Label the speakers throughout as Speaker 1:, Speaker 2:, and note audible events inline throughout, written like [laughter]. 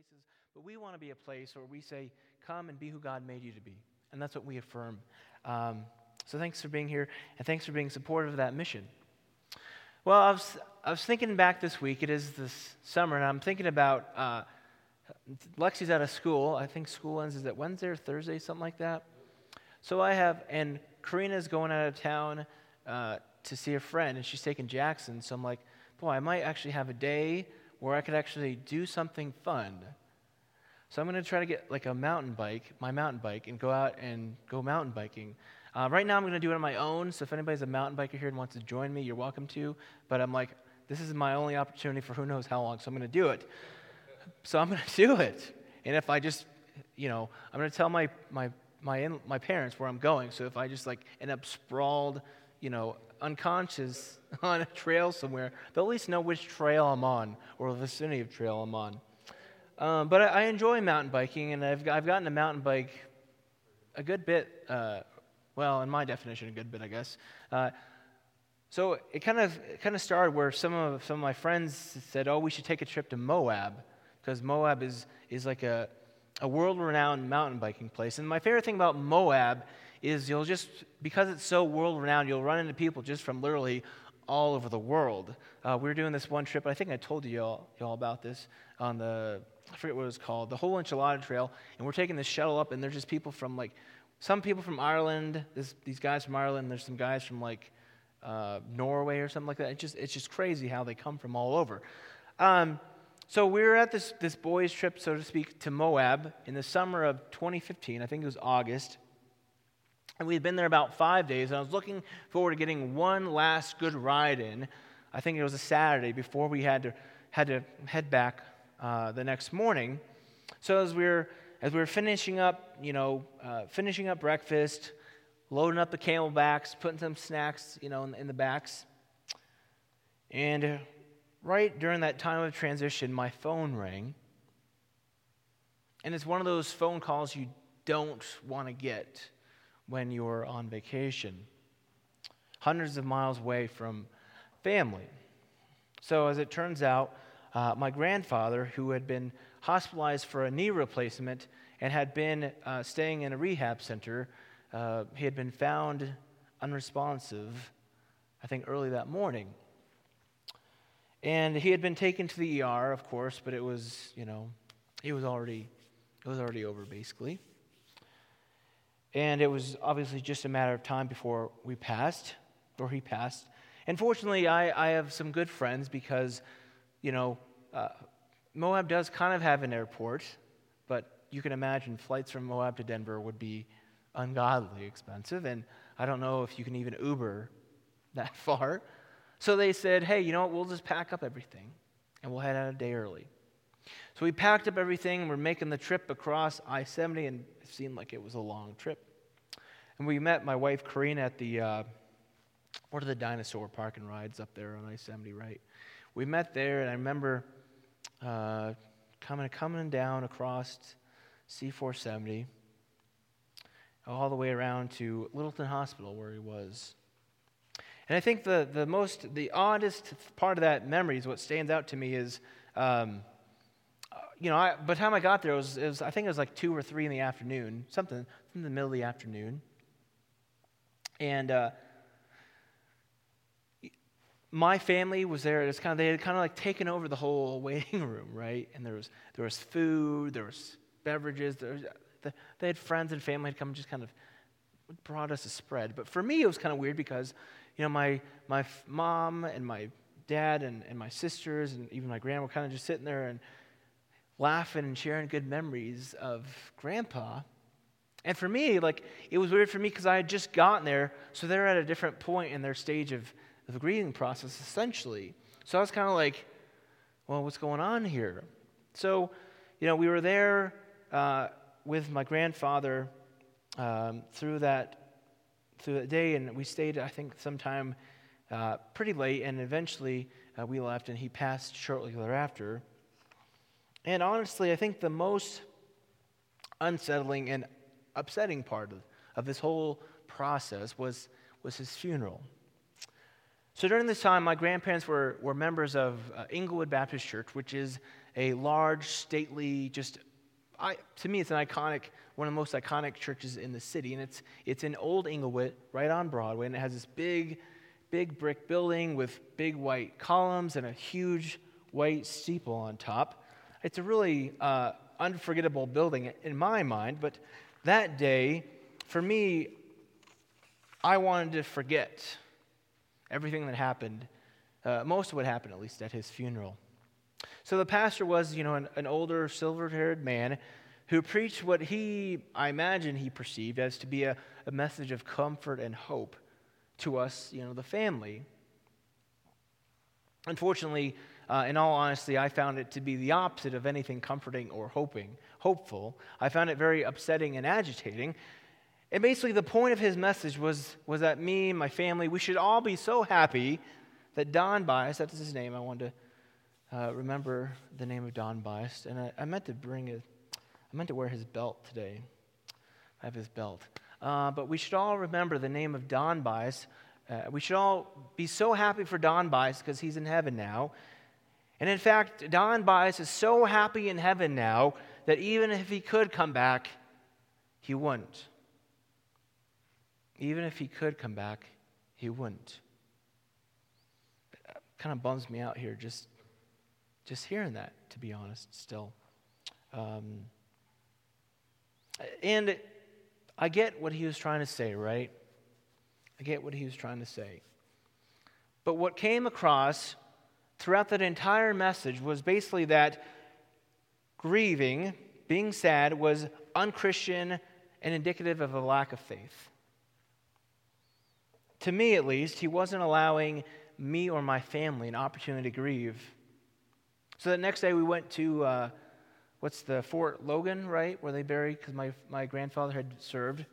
Speaker 1: places, but we want to be a place where we say, Come and be who God made you to be. And that's what we affirm. Um, so thanks for being here, and thanks for being supportive of that mission. Well, I was, I was thinking back this week. It is this summer, and I'm thinking about uh, Lexi's out of school. I think school ends, is it Wednesday or Thursday, something like that? So I have, and Karina's going out of town uh, to see a friend, and she's taking Jackson. So I'm like, boy, I might actually have a day where I could actually do something fun. So I'm going to try to get like a mountain bike, my mountain bike, and go out and go mountain biking. Uh, right now, I'm going to do it on my own. So if anybody's a mountain biker here and wants to join me, you're welcome to. But I'm like, this is my only opportunity for who knows how long, so I'm going to do it. So I'm going [laughs] to do it. And if I just, you know, I'm going to tell my my my in, my parents where I'm going. So if I just like end up sprawled, you know, unconscious [laughs] on a trail somewhere, they'll at least know which trail I'm on or the vicinity of trail I'm on. Um, but I, I, enjoy mountain biking, and I've I've gotten a mountain bike a good bit. Uh, well, in my definition, a good bit, I guess. Uh, so it kind of it kind of started where some of some of my friends said, "Oh, we should take a trip to Moab because Moab is is like a a world-renowned mountain biking place." And my favorite thing about Moab is you'll just because it's so world-renowned, you'll run into people just from literally all over the world. Uh, we were doing this one trip. I think I told you all, you all about this on the I forget what it was called, the whole enchilada trail, and we're taking this shuttle up, and there's just people from like some people from Ireland. This, these guys from Ireland. There's some guys from like uh, Norway or something like that. It's just, it's just crazy how they come from all over. Um, so we were at this, this boys' trip, so to speak, to Moab in the summer of 2015. I think it was August. And we had been there about five days, and I was looking forward to getting one last good ride in. I think it was a Saturday before we had to, had to head back uh, the next morning. So as we were as we were finishing up, you know, uh, finishing up breakfast, loading up the camelbacks, putting some snacks, you know, in, in the backs. And right during that time of transition, my phone rang. And it's one of those phone calls you don't want to get when you're on vacation, hundreds of miles away from family. So, as it turns out, uh, my grandfather, who had been hospitalized for a knee replacement and had been uh, staying in a rehab center, uh, he had been found unresponsive, I think, early that morning. And he had been taken to the ER, of course, but it was, you know, he was already, it was already over, basically. And it was obviously just a matter of time before we passed, or he passed. And fortunately, I, I have some good friends because, you know, uh, Moab does kind of have an airport, but you can imagine flights from Moab to Denver would be ungodly expensive, and I don't know if you can even Uber that [laughs] far. So they said, hey, you know what? We'll just pack up everything and we'll head out a day early. So we packed up everything. We're making the trip across I 70, and it seemed like it was a long trip. And we met my wife, Karina, at the, uh, what are the dinosaur park and rides up there on I 70, right? We met there, and I remember uh, coming, coming down across C470 all the way around to Littleton Hospital where he was. And I think the, the most, the oddest part of that memory is what stands out to me is, um, you know, I, by the time I got there, it was, it was, I think it was like 2 or 3 in the afternoon, something in the middle of the afternoon. And uh, my family was there. It's kind of, they had kind of like taken over the whole [laughs] waiting room, right? And there was, there was food, there was beverages, there was, they had friends and family had come and just kind of brought us a spread. But for me, it was kind of weird because, you know, my, my mom and my dad and, and my sisters and even my grandma were kind of just sitting there and laughing and sharing good memories of grandpa. And for me, like, it was weird for me because I had just gotten there, so they're at a different point in their stage of, of the grieving process, essentially. So I was kind of like, well, what's going on here? So, you know, we were there uh, with my grandfather um, through that through that day, and we stayed, I think, sometime uh, pretty late, and eventually uh, we left, and he passed shortly thereafter. And honestly, I think the most unsettling and upsetting part of, of this whole process was, was his funeral. So during this time, my grandparents were, were members of uh, Englewood Baptist Church, which is a large, stately, just I, to me, it's an iconic, one of the most iconic churches in the city. And it's, it's in Old Englewood, right on Broadway. And it has this big, big brick building with big white columns and a huge white steeple on top. It's a really uh, unforgettable building in my mind. But that day, for me, I wanted to forget everything that happened, uh, most of what happened, at least at his funeral. So the pastor was, you know, an, an older, silver haired man who preached what he, I imagine, he perceived as to be a, a message of comfort and hope to us, you know, the family. Unfortunately, uh, in all honesty, I found it to be the opposite of anything comforting or hoping, hopeful. I found it very upsetting and agitating. And basically, the point of his message was, was that me and my family, we should all be so happy that Don Bias, that's his name, I wanted to uh, remember the name of Don Bias, and I, I, meant to bring it. I meant to wear his belt today. I have his belt. Uh, but we should all remember the name of Don Bias. Uh, we should all be so happy for Don Bias because he's in heaven now. And in fact, Don Bias is so happy in heaven now that even if he could come back, he wouldn't. Even if he could come back, he wouldn't. Kind of bums me out here just just hearing that, to be honest, still. Um, and I get what he was trying to say, right? I get what he was trying to say. But what came across throughout that entire message was basically that grieving, being sad, was unchristian and indicative of a lack of faith. To me, at least, he wasn't allowing me or my family an opportunity to grieve so the next day we went to, uh, what's the, Fort Logan, right, where they buried, because my, my grandfather had served.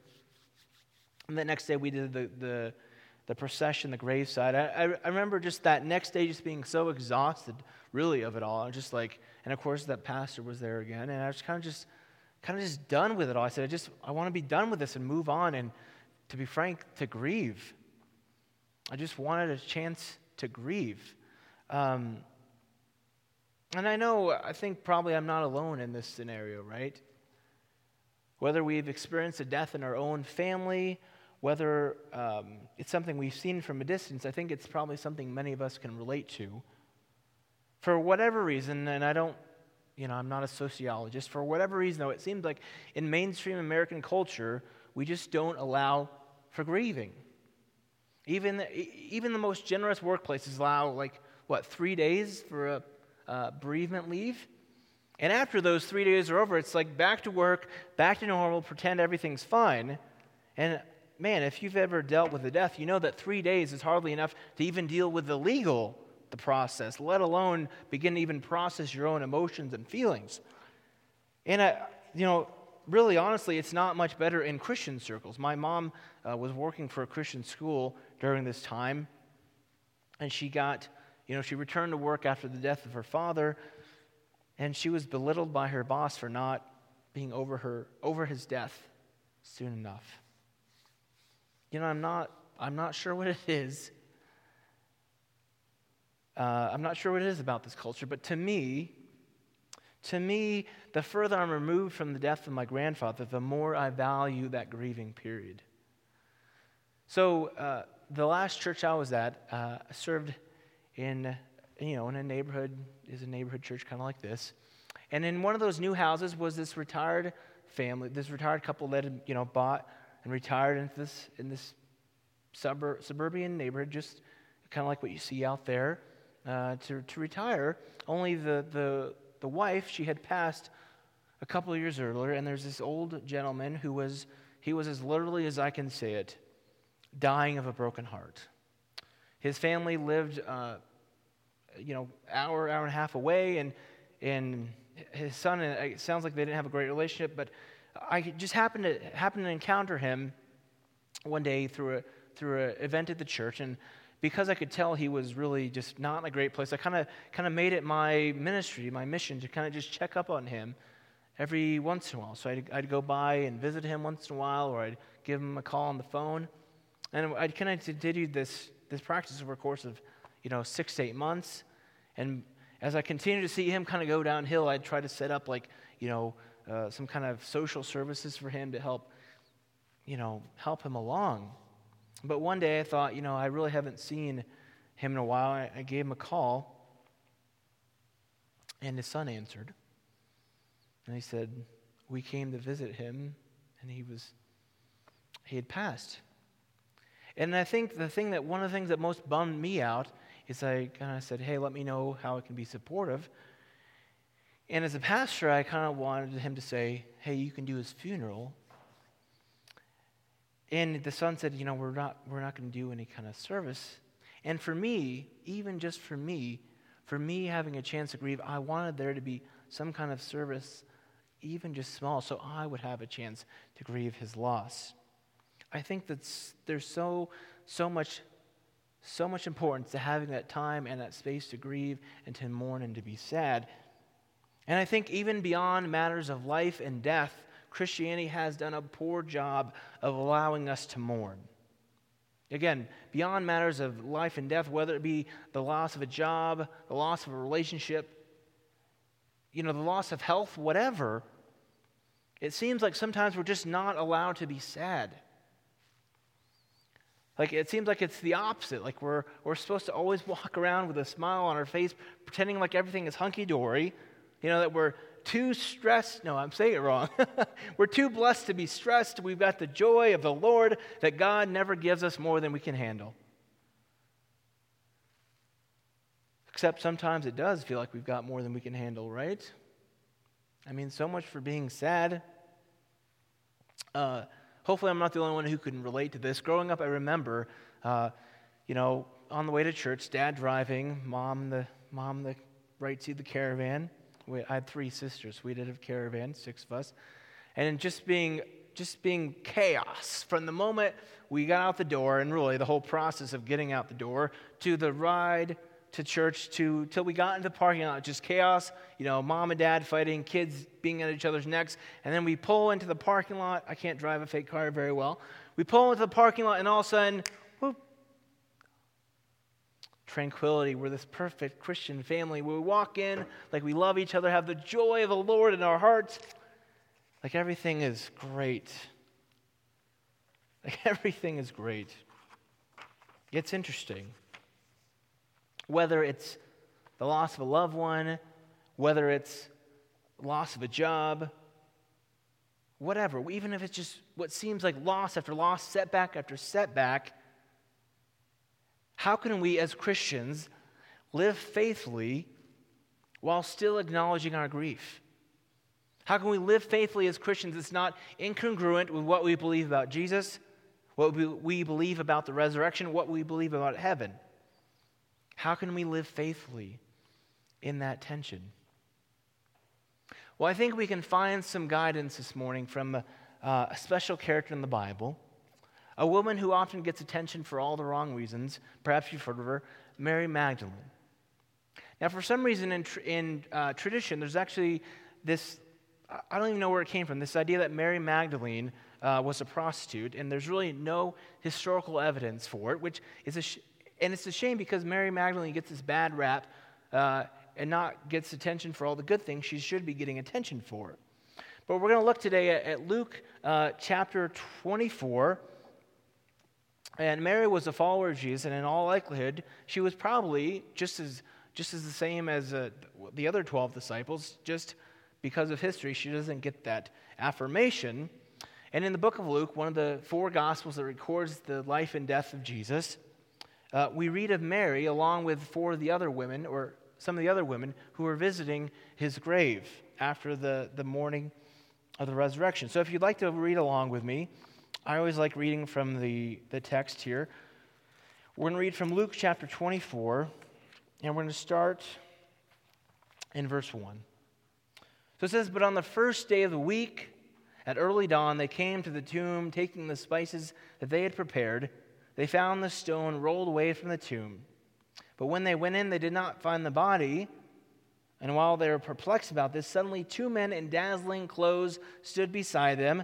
Speaker 1: And the next day we did the, the, the procession, the graveside. I, I, I remember just that next day just being so exhausted, really, of it all. I just like, and of course that pastor was there again, and I was kind of just, kind of just done with it all. I said, I just, I want to be done with this and move on, and to be frank, to grieve. I just wanted a chance to grieve. Um, and I know, I think probably I'm not alone in this scenario, right? Whether we've experienced a death in our own family, whether um, it's something we've seen from a distance, I think it's probably something many of us can relate to. For whatever reason, and I don't, you know, I'm not a sociologist, for whatever reason, though, it seems like in mainstream American culture, we just don't allow for grieving. Even the, even the most generous workplaces allow, like, what, three days for a uh, bereavement leave. And after those three days are over, it's like back to work, back to normal, pretend everything's fine. And man, if you've ever dealt with a death, you know that three days is hardly enough to even deal with the legal the process, let alone begin to even process your own emotions and feelings. And I, you know, really honestly, it's not much better in Christian circles. My mom uh, was working for a Christian school during this time, and she got you know, she returned to work after the death of her father, and she was belittled by her boss for not being over her over his death soon enough. You know, I'm not I'm not sure what it is. Uh, I'm not sure what it is about this culture, but to me, to me, the further I'm removed from the death of my grandfather, the more I value that grieving period. So, uh, the last church I was at uh, served in, you know, in a neighborhood, is a neighborhood church kind of like this. And in one of those new houses was this retired family, this retired couple that had, you know, bought and retired into this, in this suburb, suburban neighborhood, just kind of like what you see out there, uh, to, to retire. Only the, the, the wife, she had passed a couple of years earlier, and there's this old gentleman who was, he was as literally as I can say it, dying of a broken heart. His family lived, uh, you know, hour, hour and a half away, and, and his son, it sounds like they didn't have a great relationship, but I just happened to, happened to encounter him one day through a, through an event at the church, and because I could tell he was really just not in a great place, I kind of kind of made it my ministry, my mission to kind of just check up on him every once in a while. So I'd, I'd go by and visit him once in a while, or I'd give him a call on the phone, and I'd kind of continue this this practice over a course of, you know, six to eight months. And, as I continued to see him kind of go downhill, I'd try to set up like, you know, uh, some kind of social services for him to help, you know, help him along. But one day I thought, you know, I really haven't seen him in a while. I, I gave him a call, and his son answered. And he said, We came to visit him, and he was, he had passed. And I think the thing that, one of the things that most bummed me out is I kind of said, Hey, let me know how I can be supportive. And as a pastor, I kind of wanted him to say, Hey, you can do his funeral. And the son said, You know, we're not, we're not going to do any kind of service. And for me, even just for me, for me having a chance to grieve, I wanted there to be some kind of service, even just small, so I would have a chance to grieve his loss. I think that there's so, so much, so much importance to having that time and that space to grieve and to mourn and to be sad. And I think even beyond matters of life and death, Christianity has done a poor job of allowing us to mourn. Again, beyond matters of life and death, whether it be the loss of a job, the loss of a relationship, you know, the loss of health, whatever, it seems like sometimes we're just not allowed to be sad. Like it seems like it's the opposite. Like we're, we're supposed to always walk around with a smile on our face, pretending like everything is hunky dory. You know, that we're too stressed. No, I'm saying it wrong. [laughs] we're too blessed to be stressed. We've got the joy of the Lord that God never gives us more than we can handle. Except sometimes it does feel like we've got more than we can handle, right? I mean, so much for being sad. Uh, hopefully, I'm not the only one who can relate to this. Growing up, I remember, uh, you know, on the way to church, dad driving, mom the mom the right seat of the caravan. We, I had three sisters. We did a caravan, six of us, and just being just being chaos from the moment we got out the door, and really the whole process of getting out the door to the ride to church to till we got into the parking lot, just chaos. You know, mom and dad fighting, kids being at each other's necks, and then we pull into the parking lot. I can't drive a fake car very well. We pull into the parking lot, and all of a sudden, tranquility. We're this perfect Christian family. We walk in like we love each other, have the joy of the Lord in our hearts, like everything is great. Like [laughs] everything is great. It's interesting whether it's the loss of a loved one, whether it's loss of a job, whatever, even if it's just what seems like loss after loss, setback after setback, how can we as Christians live faithfully while still acknowledging our grief? How can we live faithfully as Christians that's not incongruent with what we believe about Jesus, what we believe about the resurrection, what we believe about heaven? How can we live faithfully in that tension? Well, I think we can find some guidance this morning from a, uh, a special character in the Bible, a woman who often gets attention for all the wrong reasons. Perhaps you've heard of her, Mary Magdalene. Now, for some reason in, tr- in uh, tradition, there's actually this I don't even know where it came from this idea that Mary Magdalene uh, was a prostitute, and there's really no historical evidence for it, which is a, sh- and it's a shame because Mary Magdalene gets this bad rap uh, and not gets attention for all the good things she should be getting attention for. But we're going to look today at, at Luke uh, chapter 24. And Mary was a follower of Jesus, and in all likelihood, she was probably just as, just as the same as uh, the other 12 disciples, just because of history, she doesn't get that affirmation. And in the book of Luke, one of the four gospels that records the life and death of Jesus, uh, we read of Mary along with four of the other women, or some of the other women, who were visiting his grave after the, the morning of the resurrection. So if you'd like to read along with me, I always like reading from the, the text here. We're going to read from Luke chapter 24, and we're going to start in verse 1. So it says, But on the first day of the week, at early dawn, they came to the tomb, taking the spices that they had prepared they found the stone rolled away from the tomb. But when they went in, they did not find the body. And while they were perplexed about this, suddenly two men in dazzling clothes stood beside them.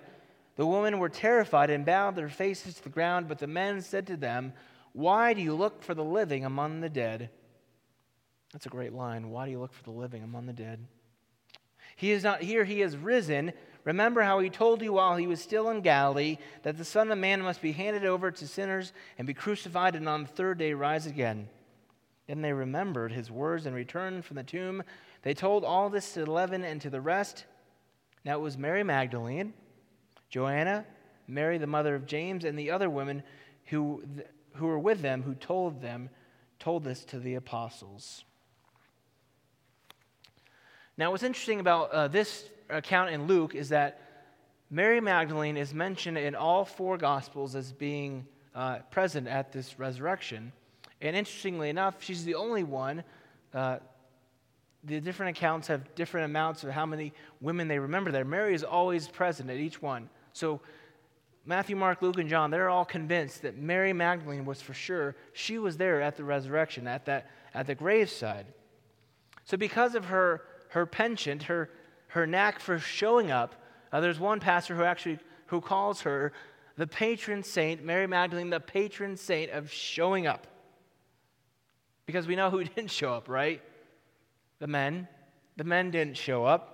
Speaker 1: The women were terrified and bowed their faces to the ground, but the men said to them, Why do you look for the living among the dead? That's a great line. Why do you look for the living among the dead? He is not here, he is risen. Remember how he told you while he was still in Galilee that the Son of Man must be handed over to sinners and be crucified and on the third day rise again. Then they remembered his words and returned from the tomb. They told all this to the eleven and to the rest. Now it was Mary Magdalene, Joanna, Mary the mother of James, and the other women who, who were with them who told them, told this to the apostles. Now, what's interesting about uh, this account in Luke is that Mary Magdalene is mentioned in all four Gospels as being uh, present at this resurrection. And interestingly enough, she's the only one. Uh, the different accounts have different amounts of how many women they remember there. Mary is always present at each one. So Matthew, Mark, Luke, and John, they're all convinced that Mary Magdalene was for sure, she was there at the resurrection, at, that, at the graveside. So because of her, her penchant, her, her knack for showing up, uh, there's one pastor who actually who calls her the patron saint, Mary Magdalene, the patron saint of showing up. Because we know who [laughs] didn't show up, right? The men. The men didn't show up.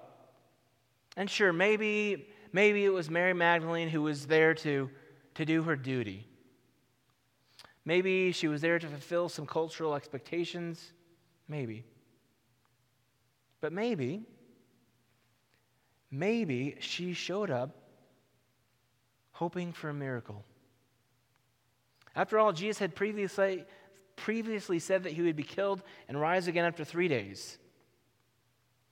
Speaker 1: And sure, maybe, maybe it was Mary Magdalene who was there to, to do her duty. Maybe she was there to fulfill some cultural expectations. Maybe. But maybe, maybe she showed up hoping for a miracle. After all, Jesus had previously, previously said that he would be killed and rise again after three days.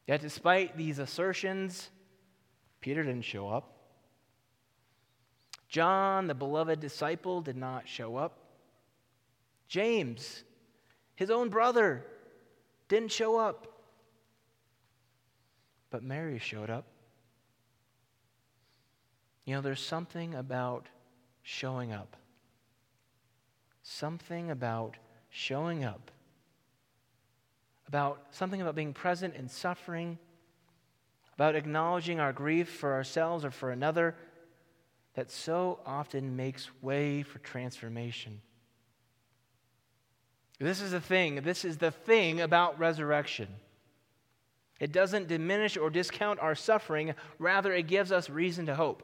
Speaker 1: Yet, despite these assertions, Peter didn't show up. John, the beloved disciple, did not show up. James, his own brother, didn't show up. But Mary showed up. You know, there's something about showing up. Something about showing up, about something about being present in suffering, about acknowledging our grief for ourselves or for another that so often makes way for transformation. This is the thing. This is the thing about resurrection. It doesn't diminish or discount our suffering, rather, it gives us reason to hope.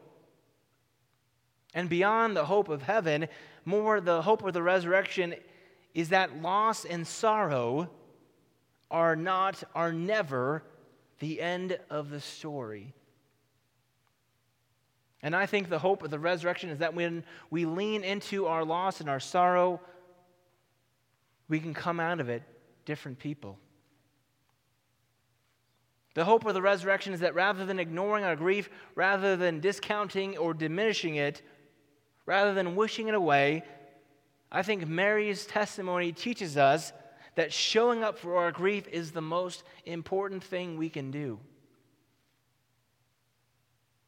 Speaker 1: And beyond the hope of heaven, more the hope of the resurrection is that loss and sorrow are not, are never the end of the story. And I think the hope of the resurrection is that when we lean into our loss and our sorrow, we can come out of it different people. The hope of the resurrection is that rather than ignoring our grief, rather than discounting or diminishing it, rather than wishing it away, I think Mary's testimony teaches us that showing up for our grief is the most important thing we can do.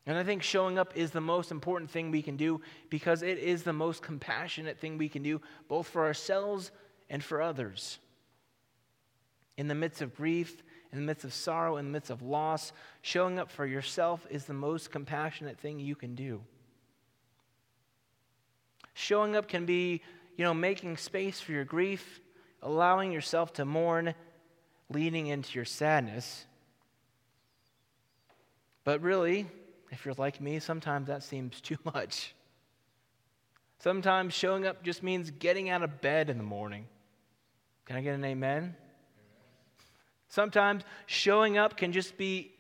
Speaker 1: And I think showing up is the most important thing we can do because it is the most compassionate thing we can do, both for ourselves and for others. In the midst of grief, in the midst of sorrow, in the midst of loss, showing up for yourself is the most compassionate thing you can do. Showing up can be you know, making space for your grief, allowing yourself to mourn, leaning into your sadness. But really, if you're like me, sometimes that seems too much. Sometimes showing up just means getting out of bed in the morning. Can I get an amen? Sometimes showing up can just be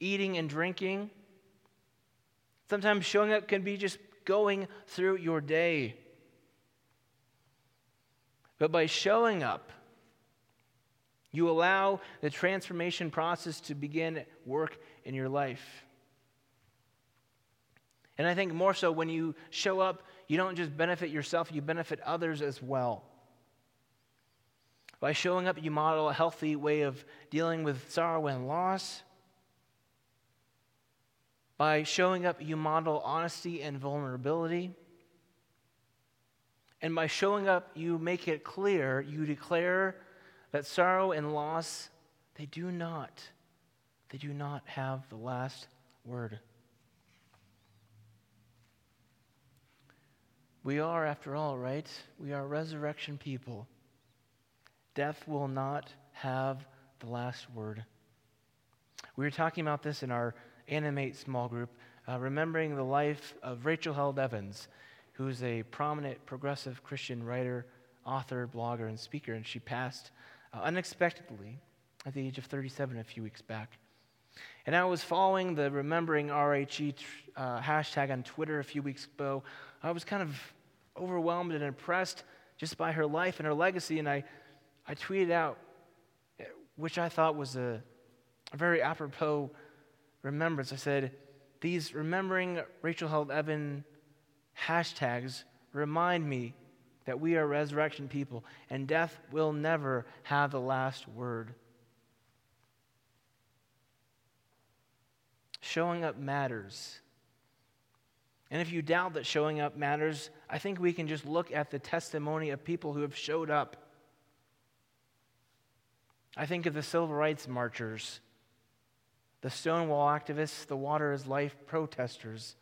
Speaker 1: eating and drinking. Sometimes showing up can be just going through your day. But by showing up, you allow the transformation process to begin work in your life. And I think more so when you show up, you don't just benefit yourself, you benefit others as well. By showing up, you model a healthy way of dealing with sorrow and loss. By showing up, you model honesty and vulnerability. And by showing up, you make it clear, you declare that sorrow and loss, they do not, they do not have the last word. We are, after all, right? We are resurrection people. Death will not have the last word. We were talking about this in our Animate small group, uh, remembering the life of Rachel Held Evans, who's a prominent progressive Christian writer, author, blogger, and speaker, and she passed uh, unexpectedly at the age of 37 a few weeks back. And I was following the Remembering RHE uh, hashtag on Twitter a few weeks ago. I was kind of overwhelmed and impressed just by her life and her legacy, and I, I tweeted out, which I thought was a, a very apropos remembrance. I said, These Remembering Rachel Held Evan hashtags remind me that we are resurrection people, and death will never have the last word. Showing up matters. And if you doubt that showing up matters, I think we can just look at the testimony of people who have showed up. I think of the civil rights marchers, the Stonewall activists, the Water is Life protesters.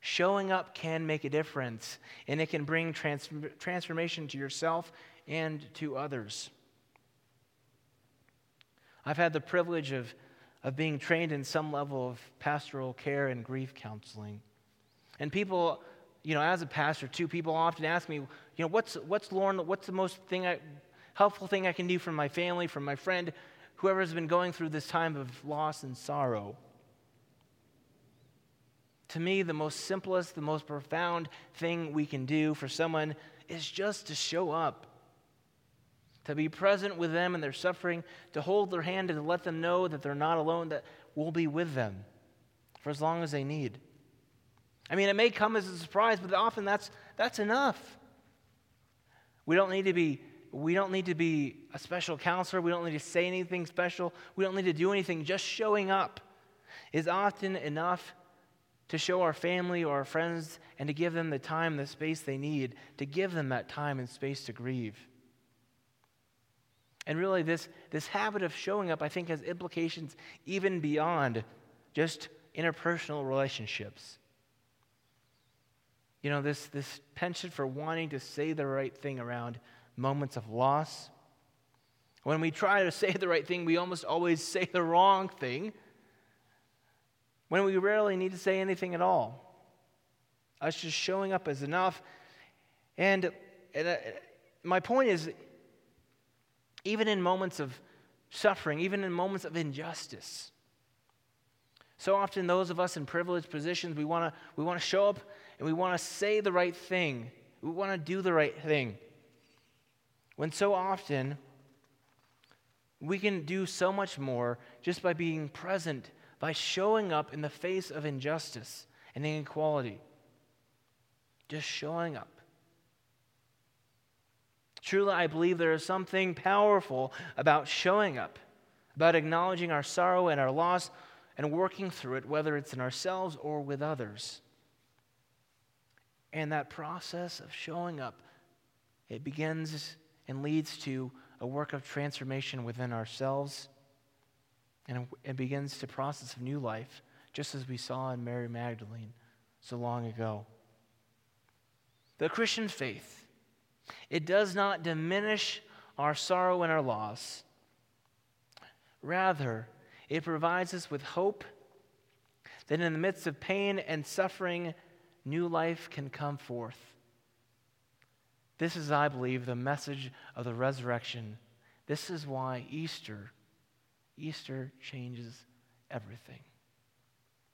Speaker 1: Showing up can make a difference, and it can bring trans- transformation to yourself and to others. I've had the privilege of of being trained in some level of pastoral care and grief counseling. And people, you know, as a pastor too, people often ask me, you know, what's, what's Lauren, what's the most thing I, helpful thing I can do for my family, for my friend, whoever has been going through this time of loss and sorrow? To me, the most simplest, the most profound thing we can do for someone is just to show up to be present with them in their suffering, to hold their hand and to let them know that they're not alone, that we'll be with them for as long as they need. I mean, it may come as a surprise, but often that's, that's enough. We don't need to be we don't need to be a special counselor. We don't need to say anything special. We don't need to do anything. Just showing up is often enough to show our family or our friends and to give them the time, the space they need, to give them that time and space to grieve. And really, this, this habit of showing up, I think, has implications even beyond just interpersonal relationships. You know, this, this penchant for wanting to say the right thing around moments of loss. When we try to say the right thing, we almost always say the wrong thing. When we rarely need to say anything at all. Us just showing up is enough. And, and uh, my point is, even in moments of suffering, even in moments of injustice. So often, those of us in privileged positions, we want to we wanna show up and we want to say the right thing. We want to do the right thing. When so often, we can do so much more just by being present, by showing up in the face of injustice and inequality. Just showing up. Truly, I believe there is something powerful about showing up, about acknowledging our sorrow and our loss and working through it, whether it's in ourselves or with others. And that process of showing up, it begins and leads to a work of transformation within ourselves and it begins the process of new life, just as we saw in Mary Magdalene so long ago. The Christian faith it does not diminish our sorrow and our loss. Rather, it provides us with hope that in the midst of pain and suffering, new life can come forth. This is, I believe, the message of the resurrection. This is why Easter, Easter changes everything.